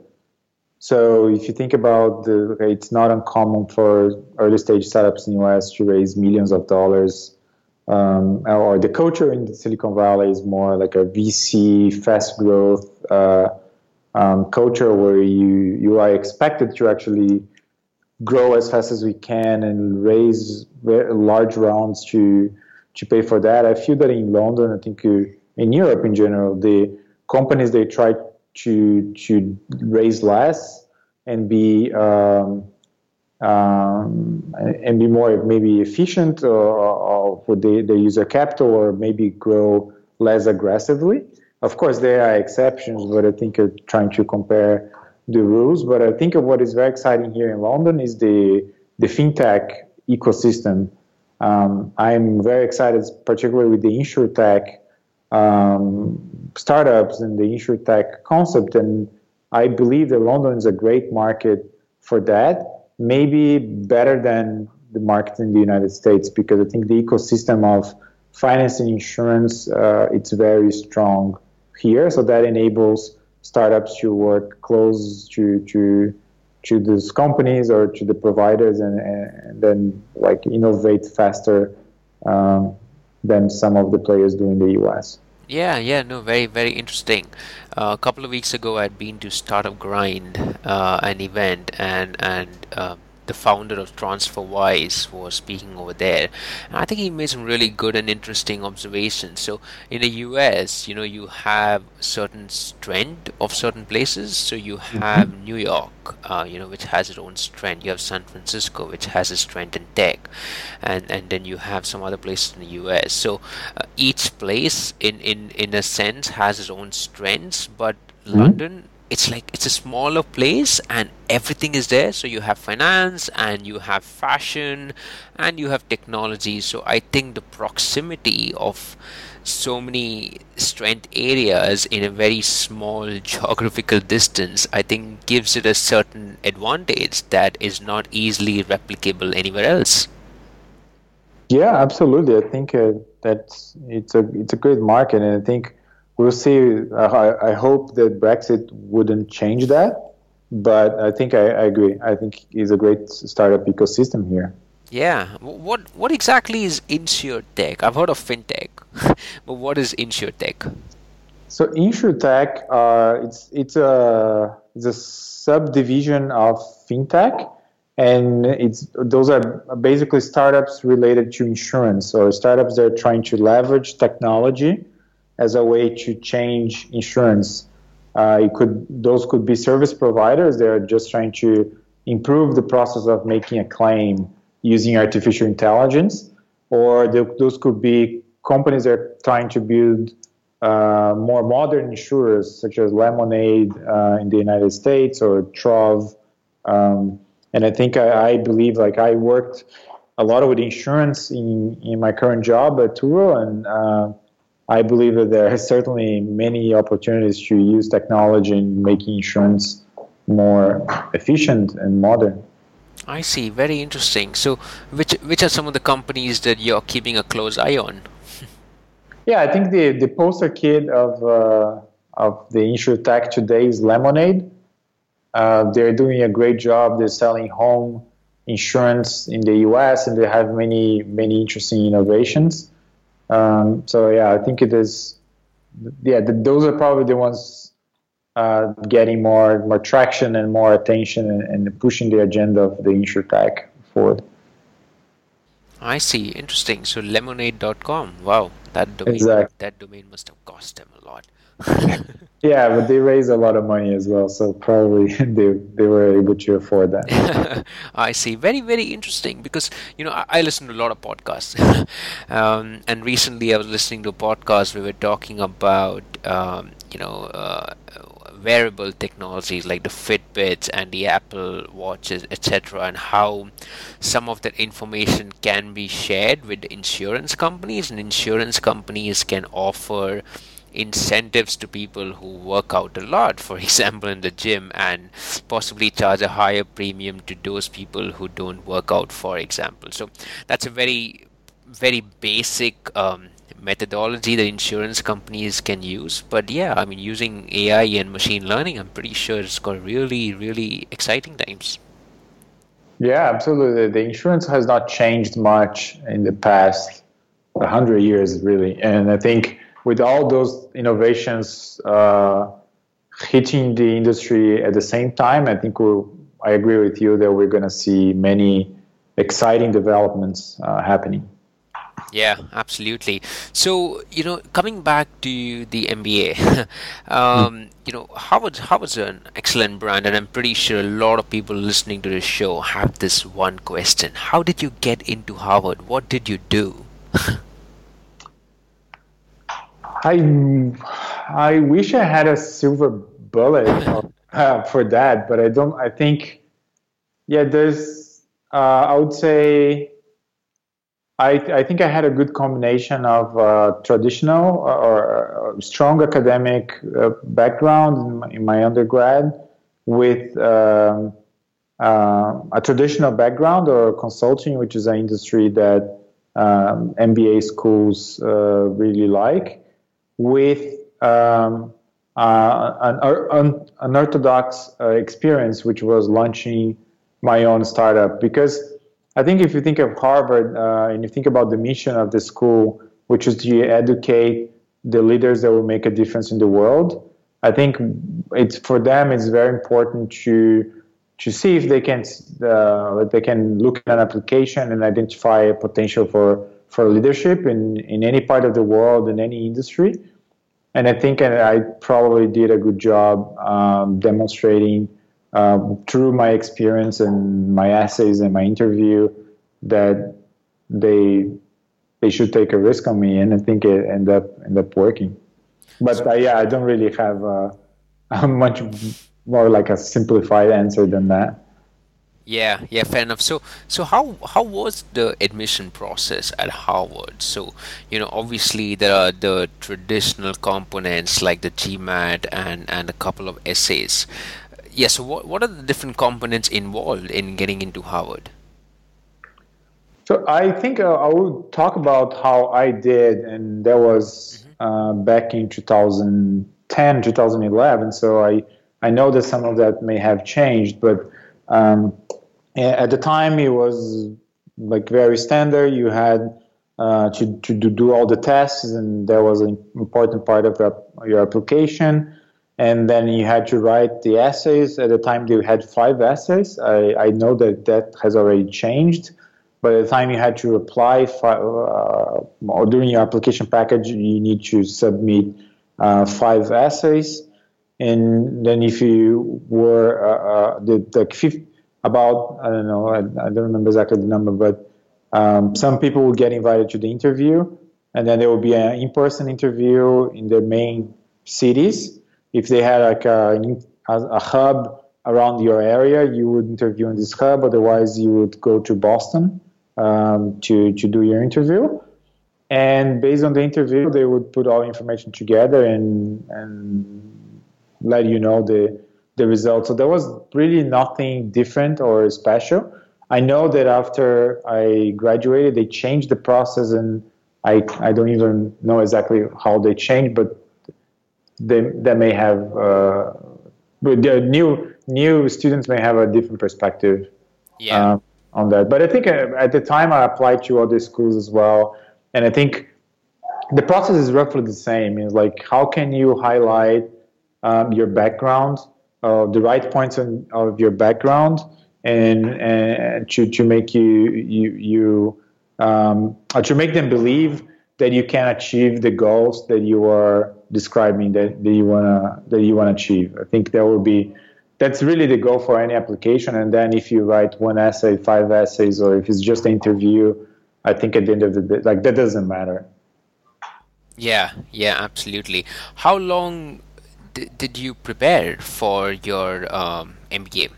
So if you think about the, it's not uncommon for early stage startups in the US to raise millions of dollars. Um, or the culture in Silicon Valley is more like a VC, fast growth. Uh, um, culture where you you are expected to actually grow as fast as we can and raise large rounds to to pay for that. I feel that in London, I think in Europe in general, the companies they try to to raise less and be um, um, and be more maybe efficient or, or with the, the user capital or maybe grow less aggressively. Of course, there are exceptions, but I think you're trying to compare the rules. But I think what is very exciting here in London is the the fintech ecosystem. Um, I'm very excited, particularly with the insurtech um, startups and the insurtech concept, and I believe that London is a great market for that. Maybe better than the market in the United States because I think the ecosystem of finance and insurance uh, it's very strong here. So that enables startups to work close to to to these companies or to the providers and, and then like innovate faster um, than some of the players do in the US. Yeah, yeah, no, very, very interesting. Uh, a couple of weeks ago, I'd been to Startup Grind, uh, an event, and and uh, the founder of TransferWise was speaking over there. And I think he made some really good and interesting observations. So in the US, you know, you have certain strength of certain places. So you mm-hmm. have mm-hmm. New York, uh, you know, which has its own strength. You have San Francisco, which has a strength in tech, and and then you have some other places in the US. So uh, each place, in in in a sense, has its own strengths, but mm-hmm. London it's like it's a smaller place and everything is there. So you have finance and you have fashion and you have technology. So i think the proximity of so many strength areas in a very small *laughs* geographical distance i think gives it a certain advantage that is not easily replicable anywhere else. Yeah absolutely. I think uh, that it's a it's a great market. And i think we'll see. I, I, hope that Brexit wouldn't change that, but I think I, I, agree. I think it's a great startup ecosystem here. Yeah. What what exactly is insurtech? I've heard of fintech, *laughs* but what is insurtech? So insurtech, uh, it's it's a it's a subdivision of fintech, and it's those are basically startups related to insurance or startups that are trying to leverage technology as a way to change insurance. Uh, it could those could be service providers They're just trying to improve the process of making a claim using artificial intelligence, or those could be companies that are trying to build uh, more modern insurers, such as Lemonade uh, in the United States or Trov. Um, and I think I, I, believe, like I worked a lot with insurance in, in my current job at Turo, and uh, I believe that there are certainly many opportunities to use technology in making insurance more efficient and modern. I see. Very interesting. So, which which are some of the companies that you're keeping a close eye on? *laughs* yeah, I think the the poster kid of uh, of the insurtech today is Lemonade. Uh, they're doing a great job. They're selling home insurance in the U.S. and they have many many interesting innovations. Um, so yeah, I think it is. Yeah, the, those are probably the ones uh, getting more more traction and more attention and, and pushing the agenda of the insurtech forward. I see. Interesting. So lemonade.com. Wow, that domain exactly. that domain must have cost them a lot. Yeah, but they raised a lot of money as well, so probably *laughs* they they were able to afford that. *laughs* I see. Very very interesting because you know I, I listen to a lot of podcasts, *laughs* um, and recently I was listening to a podcast we were talking about um, you know. Uh, wearable technologies like the Fitbits and the Apple Watches, etc., and how some of that information can be shared with insurance companies, and insurance companies can offer incentives to people who work out a lot, for *laughs* example, in the gym, and possibly charge a higher premium to those people who don't work out, for example. So that's a very, very basic um, methodology that insurance companies can use. But yeah, I mean, using AI and machine learning, I'm pretty sure it's got really, really exciting times. Yeah, absolutely. The insurance has not changed much in the past 100 years, really. And I think with all those innovations uh, hitting the industry at the same time, I think we'll, I agree with you that we're going to see many exciting developments uh, happening. Yeah, absolutely. So, you know, coming back to the MBA, *laughs* um, you know, Harvard Harvard's an excellent brand, and I'm pretty sure a lot of people listening to this show have this one question: How did you get into Harvard? What did you do? *laughs* I I wish I had a silver bullet *laughs* uh, for that, but I don't. I think yeah, there's. Uh, I would say I, I think I had a good combination of uh, traditional or, strong academic uh, background in my, in my, undergrad with um, uh, a traditional background or consulting, which is an industry that um, MBA schools uh, really like, with um, uh, an, an, orthodox uh, experience, which was launching my own startup. Because I think if you think of Harvard uh, and you think about the mission of the school, which is to educate the leaders that will make a difference in the world, I think it's for them it's very important to to see if they can uh, they can look at an application and identify a potential for for leadership in in any part of the world in any industry. And I think I probably did a good job um, demonstrating um, through my experience and my essays and my interview that they they should take a risk on me, and I think it ended up ended up working. But uh, yeah, I don't really have uh, *laughs* much more like a simplified answer than that. Yeah, yeah, fair enough. So, so how how was the admission process at Harvard? So, you know, obviously there are the traditional components like the GMAT and and a couple of essays. Yeah. So, what what are the different components involved in getting into Harvard? So, I think uh, I will talk about how I did, and that was mm-hmm. uh, back in 2010, 2011. So, I I know that some of that may have changed, but um, at the time it was like very standard. You had uh, to, to do all the tests, and that was an important part of your application. And then you had to write the essays. At the time, you had five essays. I, I know that that has already changed. But at the time you had to apply, uh, or during your application package, you need to submit uh, five essays and then if you were uh, uh, the, the fifth, about I don't know I, I, don't remember exactly the number, but um, some people will get invited to the interview, and then there will be an in-person interview in the main cities. If they had like a, a hub around your area, you would interview in this hub. Otherwise, you would go to Boston um, to to do your interview. And based on the interview, they would put all information together and and let you know the the results. So there was really nothing different or special. I know that after I graduated, they changed the process, and I I don't even know exactly how they changed, but they they may have uh, the new new students may have a different perspective yeah. uh, on that. But I think uh, at the time I applied to other schools as well, and I think the process is roughly the same. It's like how can you highlight um, your background, uh, the right points in, of your background, and, and to, to make you you you um, to make them believe that you can achieve the goals that you are describing that, that you wanna that you wanna achieve. I think that will be that's really the goal for any application. And then if you write one essay, five essays, or if it's just an interview, I think at the end of the day, like that doesn't matter. Yeah, yeah, absolutely. How long did you prepare for your um, MBA?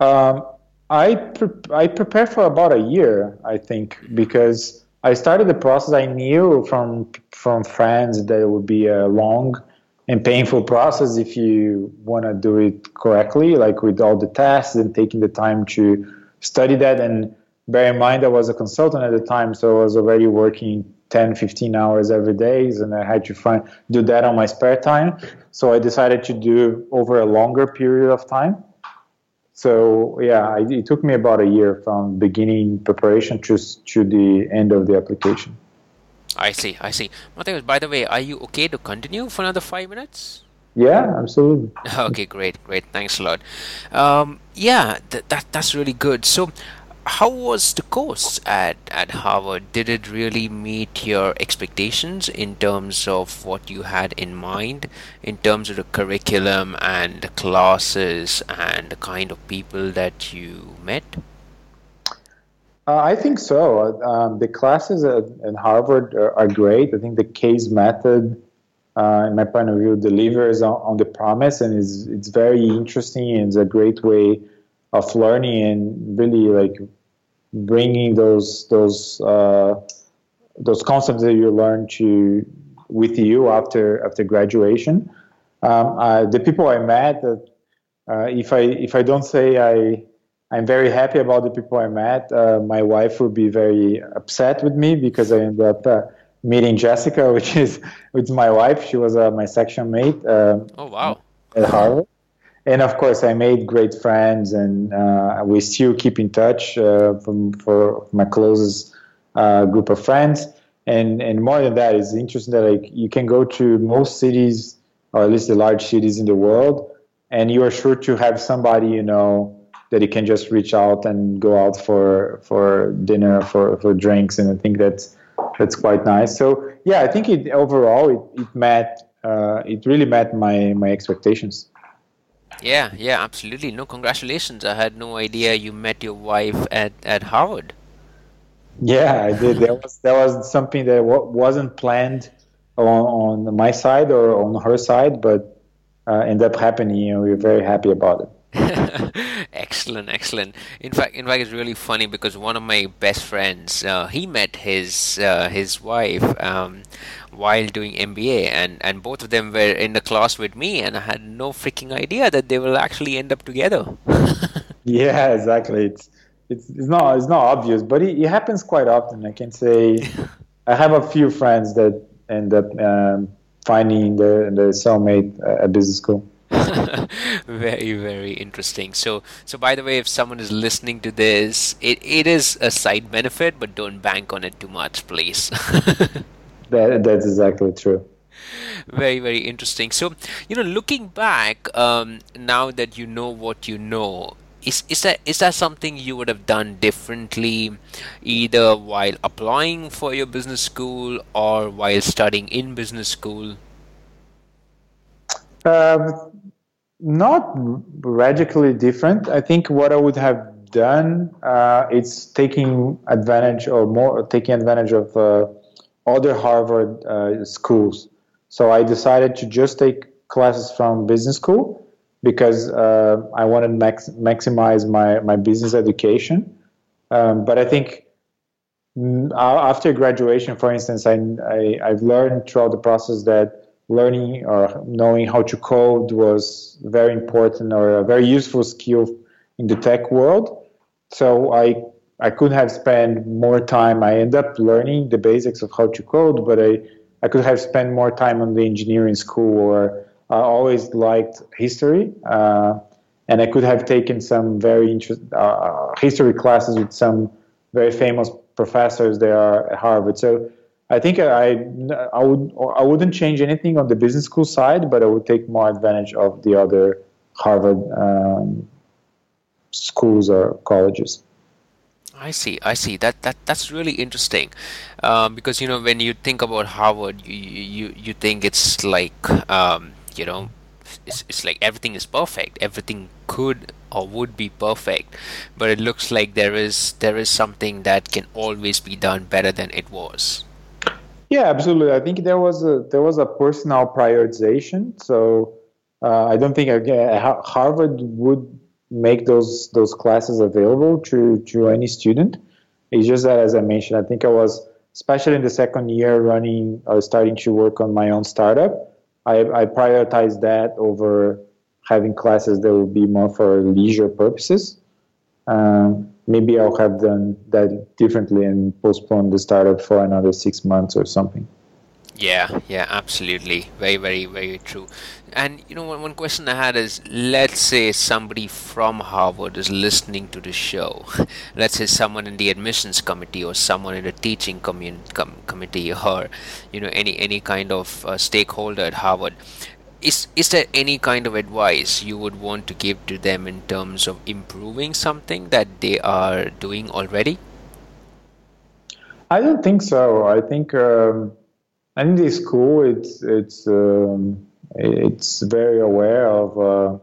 Um, I pre- I prepared for about a year, I think, because I started the process. I knew from from friends that it would be a long and painful process if you want to do it correctly, like with all the tests and taking the time to study that. And bear in mind, I was a consultant at the time, so I was already working 10 15 hours every day and i had to find do that on my spare time. So i decided to do over a longer period of time. So yeah I, it took me about a year from beginning preparation to, to the end of the application. I see i see. Matheus, by the way are you okay to continue for another five minutes? Yeah absolutely. *laughs* Okay great great. Thanks a lot. Um, yeah th- that that's really good. So how was the course at, at Harvard? Did it really meet your expectations in terms of what you had in mind, in terms of the curriculum and the classes and the kind of people that you met? Uh, I think so. Um, the classes at, at Harvard are, are, great. I think the case method, uh, in my point of view, delivers on, on the promise and is it's very interesting. And it's a great way of learning and really like bringing those those uh, those concepts that you learn to with you after after graduation. Um, uh, the people I met, uh, if I if I don't say I I'm very happy about the people I met, uh, my wife would be very upset with me because I ended up uh, meeting Jessica, *laughs* which is which is my wife. She was uh, my section mate. oh wow! At Harvard and of course, I made great friends, and uh, we still keep in touch uh, from for my closest uh, group of friends. And and more than that, it's interesting that like you can go to most cities, or at least the large cities in the world, and you are sure to have somebody you know that you can just reach out and go out for for dinner for for drinks, and I think that's that's quite nice. So yeah, I think it overall it, it met uh, it really met my my expectations. Yeah, yeah, absolutely. No, congratulations. I had no idea you met your wife at, at Harvard. Yeah, I did. That was that was something that wasn't planned on, on my side or on her side, but uh, ended up happening. Know, we were very happy about it. *laughs* excellent, excellent. In fact, in fact, it's really funny because one of my best friends, uh, he met his uh, his wife um, while doing MBA, and and both of them were in the class with me, and I had no freaking idea that they will actually end up together. *laughs* yeah, exactly. It's it's it's not it's not obvious, but it, it happens quite often. I can say *laughs* I have a few friends that end up um, finding their their cellmate at business school. *laughs* very very interesting. So so by the way if someone is listening to this it, it is a side benefit but don't bank on it too much please. *laughs* That, that's exactly true. Very very interesting. So you know looking back um, now that you know what you know is is that is that something you would have done differently either while applying for your business school or while studying in business school? Um, not radically different. I think what I would have done uh, is taking advantage or more taking advantage of uh, other Harvard uh, schools. So I decided to just take classes from business school because uh, I wanted to max- maximize my, my business education. Um, but I think mm, after graduation, for instance, I, I, I've learned throughout the process that learning or knowing how to code was very important or a very useful skill in the tech world. So I I could have spent more time. I end up learning the basics of how to code, but I I could have spent more time on the engineering school or I always liked history. Uh, and I could have taken some very interesting uh, history classes with some very famous professors there at Harvard. So I think I I would I wouldn't change anything on the business school side, but I would take more advantage of the other Harvard um, schools or colleges. I see. I see. That that that's really interesting, um, because you know when you think about Harvard, you you you think it's like um, you know it's, it's like everything is perfect everything could or would be perfect but it looks like there is there is something that can always be done better than it was yeah, absolutely. I think there was a there was a personal prioritization. So uh, I don't think again, Harvard would make those those classes available to to any student. It's just that, as I mentioned, I think I was especially in the second year running or starting to work on my own startup. I, I prioritized that over having classes that would be more for leisure purposes. Um, maybe I'll have done that differently and postpone the startup for another six months or something. Yeah, yeah, absolutely. Very, very, very true. And you know, one, one question I had is let's say somebody from Harvard is listening to the show. *laughs* let's say someone in the admissions committee or someone in the teaching commun- com- committee or you know any any kind of uh, stakeholder at Harvard is is there any kind of advice you would want to give to them in terms of improving something that they are doing already? I don't think so. I think um, I think the school it's it's um, it's very aware of uh,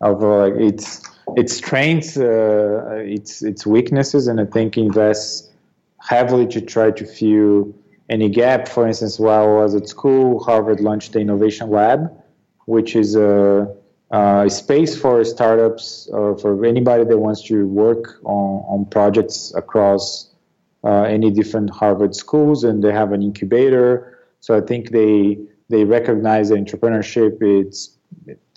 of uh, like its its strengths, uh, its its weaknesses, and I think invests heavily to try to fill any gap. For instance, while I was at school, Harvard launched the Innovation Lab, which is a uh, space for startups or for anybody that wants to work on, on projects across uh, any different Harvard schools, and they have an incubator. So I think they they recognize that entrepreneurship it's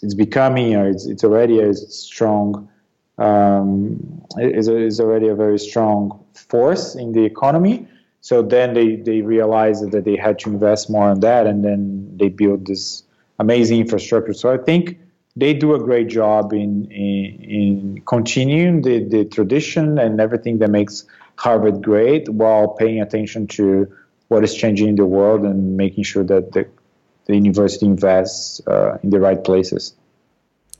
it's becoming or it's, it's already a strong um, is, is already a very strong force in the economy. So then they, they realized that they had to invest more on that, and then they built this amazing infrastructure. So I think they do a great job in in, in continuing the, the tradition and everything that makes Harvard great, while paying attention to what is changing in the world and making sure that the, the university invests uh, in the right places.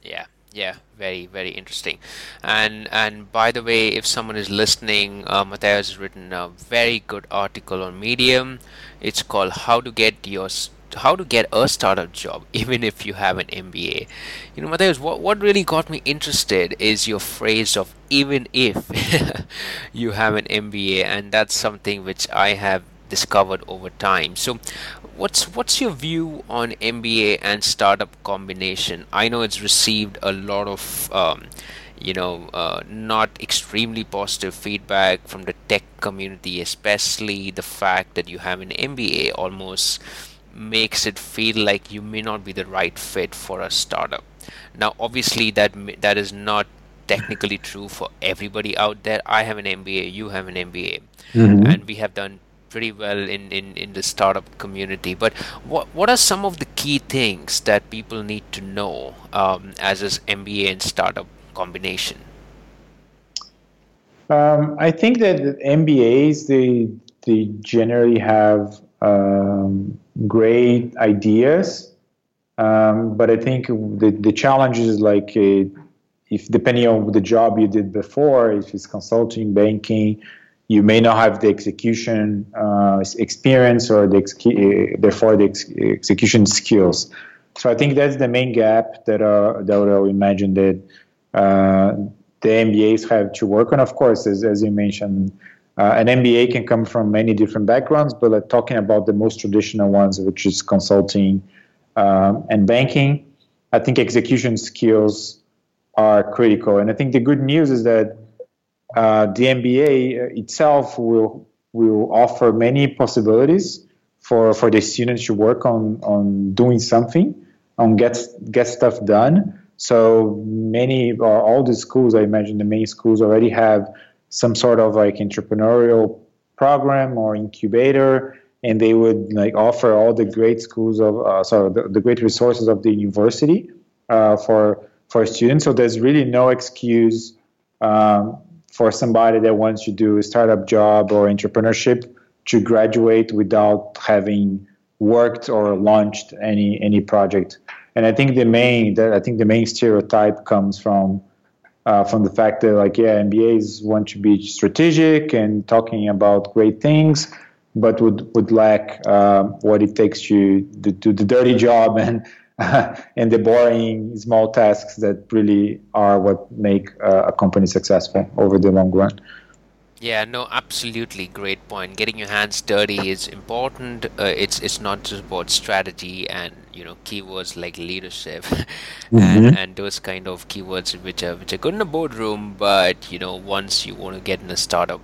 Yeah, yeah, very very interesting. And and by the way if someone is listening uh, Matheus has written a very good article on medium. It's called how to get your how to get a startup job *laughs* even if you have an MBA you know Matheus what, what really got me interested is your phrase of even if *laughs* you have an MBA and that's something which I have discovered over time. So what's what's your view on MBA and startup combination? I know it's received a lot of um, you know uh, not extremely positive feedback from the tech community, especially the fact that you have an MBA almost makes it feel like you may not be the right fit for a startup. Now, obviously, that that is not technically true for everybody out there. I have an MBA, you have an MBA, mm-hmm. and we have done pretty well in, in, in the startup community. But what what are some of the key things that people need to know um, as an MBA and startup combination? Um, I think that MBAs they they generally have um, great ideas, um, but I think the the challenge is like a, if depending on the job you did before, if it's consulting, banking, you may not have the execution uh, experience or the execu- therefore the ex- execution skills. So I think that's the main gap that uh, that I would imagine that uh, the MBAs have to work on. Of course, as, as you mentioned, uh, an MBA can come from many different backgrounds, but like talking about the most traditional ones, which is consulting um, and banking, I think execution skills are critical. And I think the good news is that uh, the MBA itself will will offer many possibilities for, for the students to work on, on doing something, on get get stuff done. So many or all the schools, I imagine the main schools already have some sort of like entrepreneurial program or incubator, and they would like offer all the great schools of uh, sorry the, the great resources of the university uh, for for students. So there's really no excuse um, for somebody that wants to do a startup job or entrepreneurship to graduate without having worked or launched any any project. And I think the main that I think the main stereotype comes from uh, from the fact that like yeah MBAs want to be strategic and talking about great things, but would would lack uh, what it takes to do the dirty job *laughs* and *laughs* and the boring small tasks that really are what make uh, a company successful over the long run. Yeah, no, absolutely great point. Getting your hands dirty is important. Uh, it's it's not just about strategy and you know keywords like leadership *laughs* mm-hmm. and and those kind of keywords which are which are good in a boardroom, but you know once you want to get in a startup,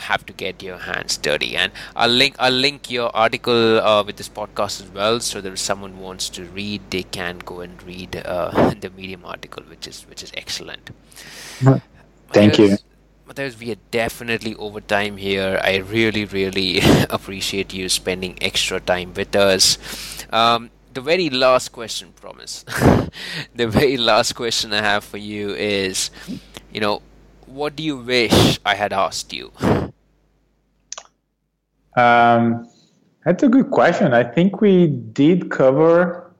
have to get your hands dirty. And I'll link I'll link your article uh, with this podcast as well, so that if someone wants to read, they can go and read uh, *laughs* the Medium article, which is which is excellent. Thank you. Matheus, we are definitely over time here. I really, really *laughs* appreciate you spending extra time with us. Um, the very last question, promise. *laughs* the very last question I have for you is, you know, what do you wish I had asked you? Um, that's a good question. I think we did cover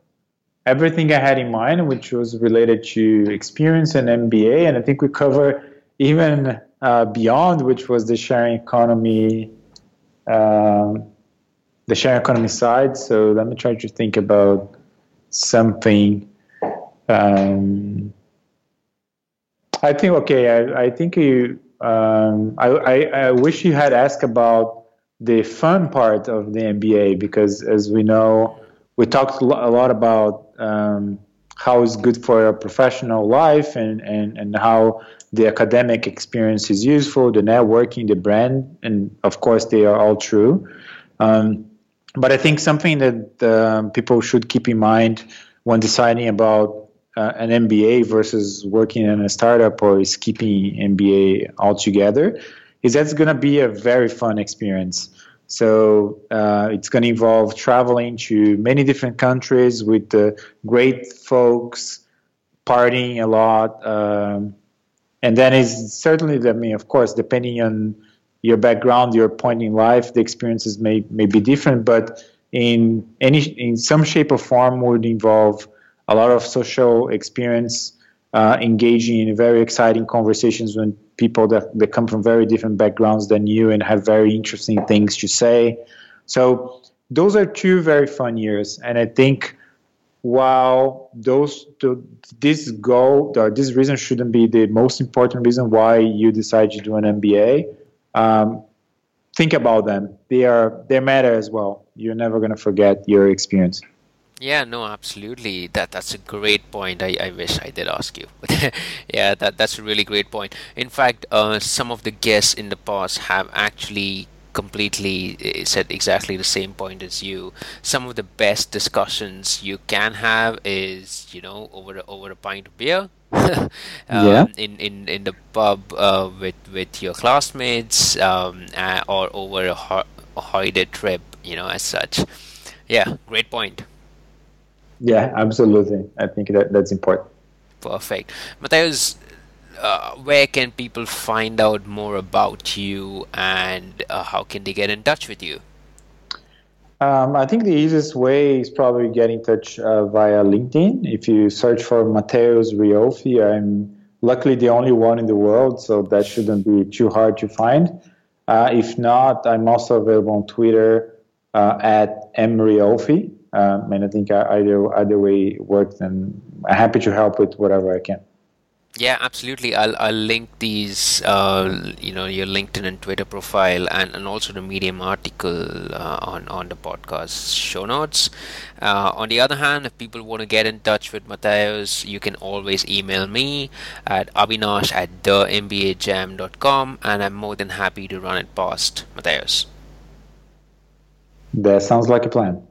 everything I had in mind, which was related to experience and MBA, and I think we cover even uh, beyond, which was the sharing economy, um, the sharing economy side. So let me try to think about something. Um, I think okay. I, I think you. Um, I, I, I wish you had asked about the fun part of the MBA because, as we know, we talked a lot about um, how it's good for your professional life and, and, and how the academic experience is useful, the networking, the brand, and of course they are all true. Um, but I think something that uh, people should keep in mind when deciding about uh, an MBA versus working in a startup or skipping MBA altogether is that's going to be a very fun experience. So uh, it's going to involve traveling to many different countries with uh, great folks, partying a lot, um, and then it's certainly. I mean, of course, depending on your background, your point in life, the experiences may may be different, but in any in some shape or form would involve a lot of social experience, uh, engaging in very exciting conversations with people that, that come from very different backgrounds than you and have very interesting things to say. So those are two very fun years, and I think while those this goal or this reason shouldn't be the most important reason why you decide to do an MBA, um, think about them. They are they matter as well. You're never going to forget your experience. Yeah, no, absolutely. That that's a great point. I, I wish I did ask you, but *laughs* yeah, that that's a really great point. In fact, uh, some of the guests in the past have actually completely eh, said exactly the same point as you. Some of the best discussions you can have is you know over a, over a pint of beer. *laughs* um, yeah. In, in, in the pub uh, with with your classmates um, uh, or over a, ho- a holiday trip, you know, as such. Yeah, great point. Yeah, absolutely. I think that that's important. Perfect. Matheus, uh, where can people find out more about you and uh, how can they get in touch with you? Um, I think the easiest way is probably get in touch uh, via LinkedIn. If you search for Matheus Riolfi, I'm luckily the only one in the world, so that shouldn't be too hard to find. Uh, if not, I'm also available on Twitter uh, at mriolfi. Um, and I think either either way works, and I'm happy to help with whatever I can. Yeah, absolutely. I'll I'll link these, uh, you know, your LinkedIn and Twitter profile, and, and also the Medium article uh, on on the podcast show notes. Uh, on the other hand, if people want to get in touch with Matheus, you can always email me at avinash at thembajam.com, and I'm more than happy to run it past Matheus. That sounds like a plan.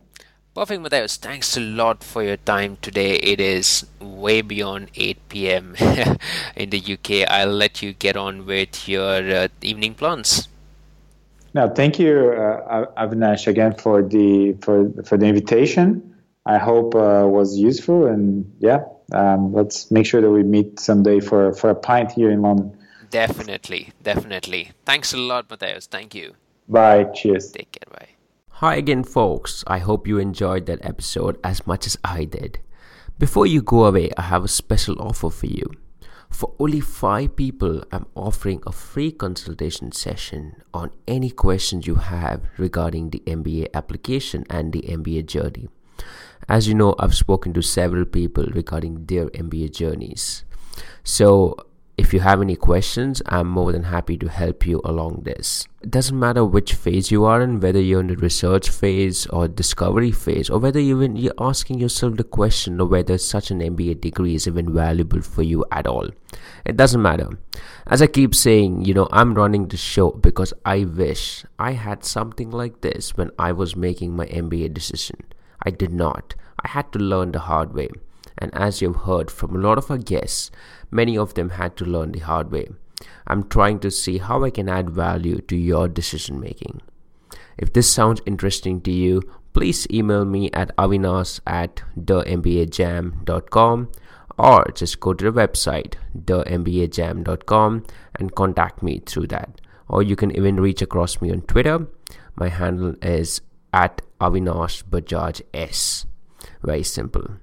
Perfect, Matheus. Thanks a lot for your time today. It is way beyond 8 p.m. *laughs* in the UK. I'll let you get on with your uh, evening plans. Now, thank you, uh, Avinash, again for the for for the invitation. I hope uh, was useful, and yeah, um, let's make sure that we meet someday for for a pint here in London. Definitely, definitely. Thanks a lot, Matheus. Thank you. Bye. Cheers. Take care. Bye. Hi again, folks. I hope you enjoyed that episode as much as I did. Before you go away, I have a special offer for you. For only five people, I'm offering a free consultation session on any questions you have regarding the MBA application and the MBA journey. As you know, I've spoken to several people regarding their MBA journeys. So, if you have any questions, I'm more than happy to help you along this. It doesn't matter which phase you are in, whether you're in the research phase or discovery phase, or whether even you're asking yourself the question of whether such an MBA degree is even valuable for you at all. It doesn't matter. As I keep saying, you know, I'm running the show because I wish I had something like this when I was making my MBA decision. I did not. I had to learn the hard way. And as you've heard from a lot of our guests, many of them had to learn the hard way. I'm trying to see how I can add value to your decision making. If this sounds interesting to you, please email me at avinash at thembajam.com or just go to the website thembajam.com and contact me through that. Or you can even reach across me on Twitter. My handle is at Avinash Bajaj S. Very simple.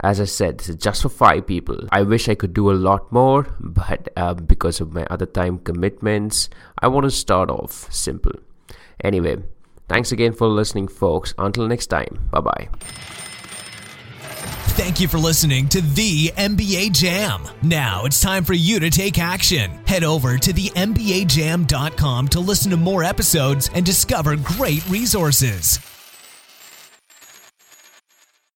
As I said, this is just for five people. I wish I could do a lot more, but uh, because of my other time commitments, I want to start off simple. Anyway, thanks again for listening, folks. Until next time, bye bye. Thank you for listening to the MBA Jam. Now it's time for you to take action. Head over to thembajam.com to listen to more episodes and discover great resources.